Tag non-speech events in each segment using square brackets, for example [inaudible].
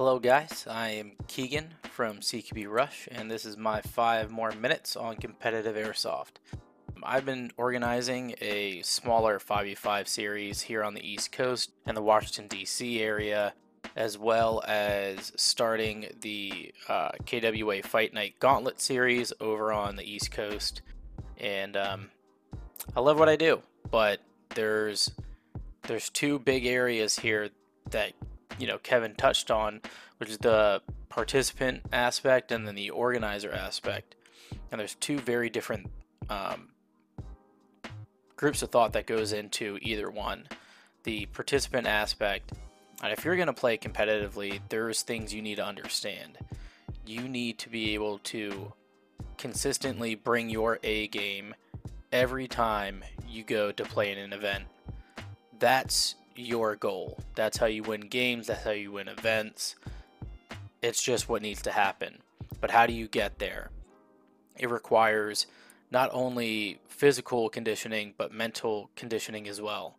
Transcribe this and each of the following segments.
Hello, guys. I am Keegan from CQB Rush, and this is my five more minutes on competitive airsoft. I've been organizing a smaller 5v5 series here on the East Coast and the Washington, D.C. area, as well as starting the uh, KWA Fight Night Gauntlet series over on the East Coast. And um, I love what I do, but there's there's two big areas here that you know Kevin touched on, which is the participant aspect and then the organizer aspect. And there's two very different um, groups of thought that goes into either one. The participant aspect, and if you're going to play competitively, there's things you need to understand. You need to be able to consistently bring your A game every time you go to play in an event. That's your goal. That's how you win games, that's how you win events. It's just what needs to happen. But how do you get there? It requires not only physical conditioning, but mental conditioning as well.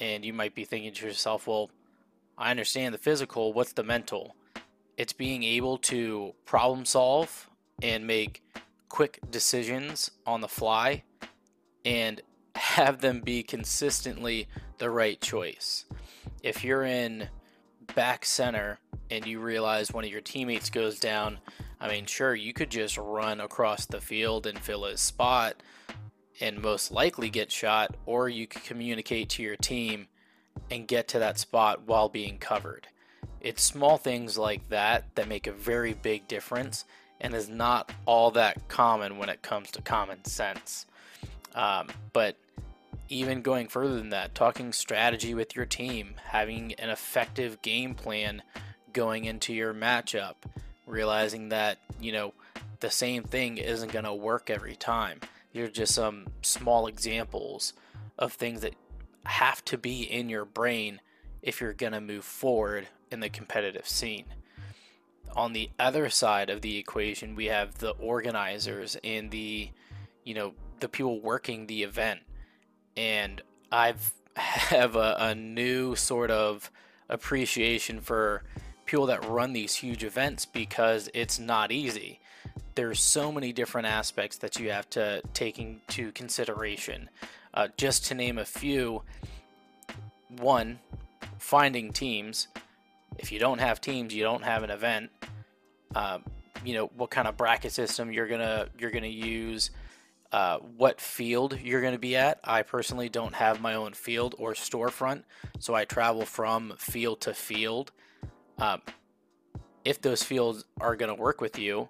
And you might be thinking to yourself, well, I understand the physical, what's the mental? It's being able to problem solve and make quick decisions on the fly and have them be consistently the right choice. If you're in back center and you realize one of your teammates goes down, I mean, sure, you could just run across the field and fill his spot and most likely get shot, or you could communicate to your team and get to that spot while being covered. It's small things like that that make a very big difference and is not all that common when it comes to common sense. Um, but even going further than that, talking strategy with your team, having an effective game plan going into your matchup, realizing that, you know, the same thing isn't going to work every time. These are just some small examples of things that have to be in your brain if you're going to move forward in the competitive scene. On the other side of the equation, we have the organizers and the, you know, the people working the event. And I've [laughs] have a, a new sort of appreciation for people that run these huge events because it's not easy. There's so many different aspects that you have to take into consideration. Uh, just to name a few, one, finding teams. If you don't have teams, you don't have an event. Uh, you know what kind of bracket system you're gonna you're gonna use. Uh, what field you're going to be at. I personally don't have my own field or storefront, so I travel from field to field um, if those fields are going to work with you,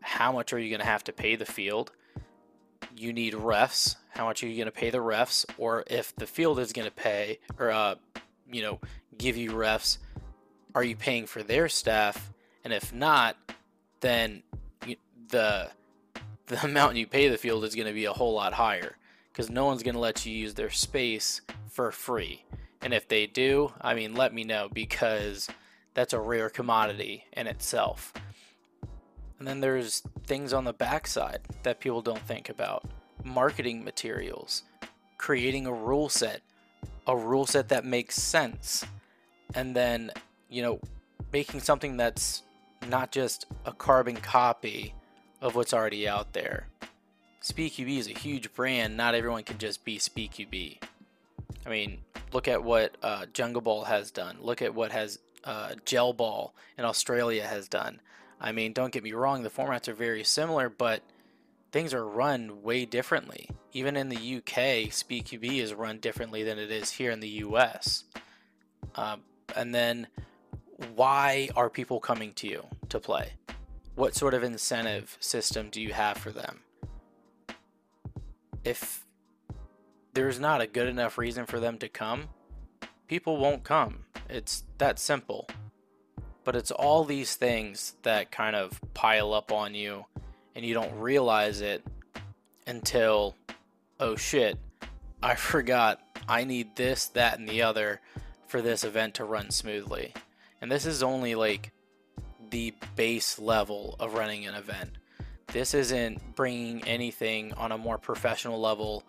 how much are you going to have to pay the field? You need refs. How much are you going to pay the refs? Or if the field is going to pay or, uh, you know, give you refs, are you paying for their staff? And if not, then the the [laughs] amount you pay the field is going to be a whole lot higher because no one's going to let you use their space for free. And if they do, I mean, let me know because that's a rare commodity in itself. And then there's things on the backside that people don't think about marketing materials, creating a rule set, a rule set that makes sense, and then, you know, making something that's not just a carbon copy of what's already out there. SpeedQB is a huge brand. Not everyone can just be SpeedQB. I mean, look at what uh, Jungle Ball has done. Look at what has uh, gel ball in Australia has done. I mean, don't get me wrong, the formats are very similar, but things are run way differently. Even in the UK, SpeedQB is run differently than it is here in the US. Um, and then, why are people coming to you to play? What sort of incentive system do you have for them? If there's not a good enough reason for them to come, people won't come. It's that simple. But it's all these things that kind of pile up on you and you don't realize it until, oh shit, I [laughs] forgot I need this, that, and the other for this event to run smoothly. And this is only like the base level of running an event. This isn't bringing anything on a more professional level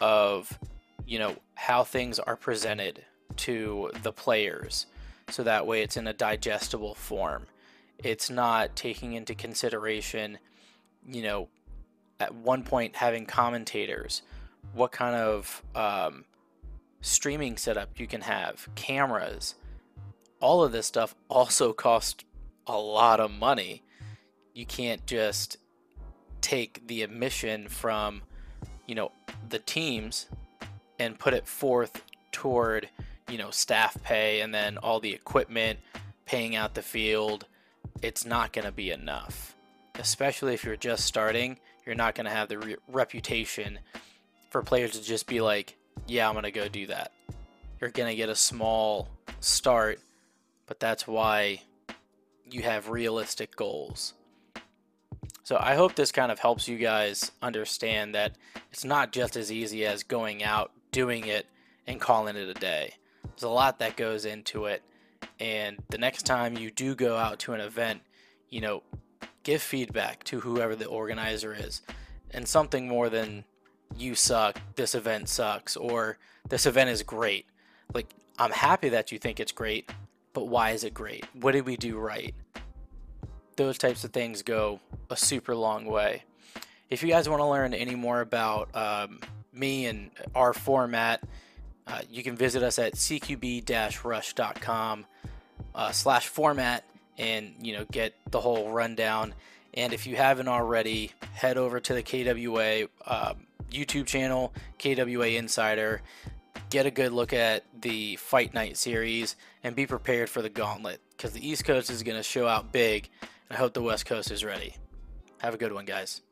of, you know, how things are presented to the players. so that way it's in a digestible form. It's not taking into consideration, you know, at one point having commentators, what kind of um, streaming setup you can have, cameras. All of this stuff also [laughs] costs a lot of money. You can't just take the emission from, you know, the teams and put it forth toward, you know, staff pay and then all the equipment, paying out the field. It's not going to be enough. Especially if you're just starting, you're not going to have the re- reputation for players to just be like, yeah, I'm going to go do that. You're going to get a small start, but that's why you have realistic goals. So I hope this kind of helps you guys understand that it's not just as easy as going out, doing it, and calling it a day. There's a lot that goes into it. And the next time you do go out to an event, you know, give feedback to whoever the organizer is. And something more than you suck, this event sucks, or this event is great. Like, I'm happy that you think it's great, but why is it great? What did we do right? Those types of things go a super long way. If you guys want to learn any more about um, me and our format, uh, you can visit us at cqb-rush.com uh, and you know get the whole rundown. And if you haven't already, head over to the KWA um, YouTube channel, KWA Insider. Get a good look at the Fight Night series and be prepared for the gauntlet because the East Coast is going to show out big. And I hope the West Coast is ready. Have a good one, guys.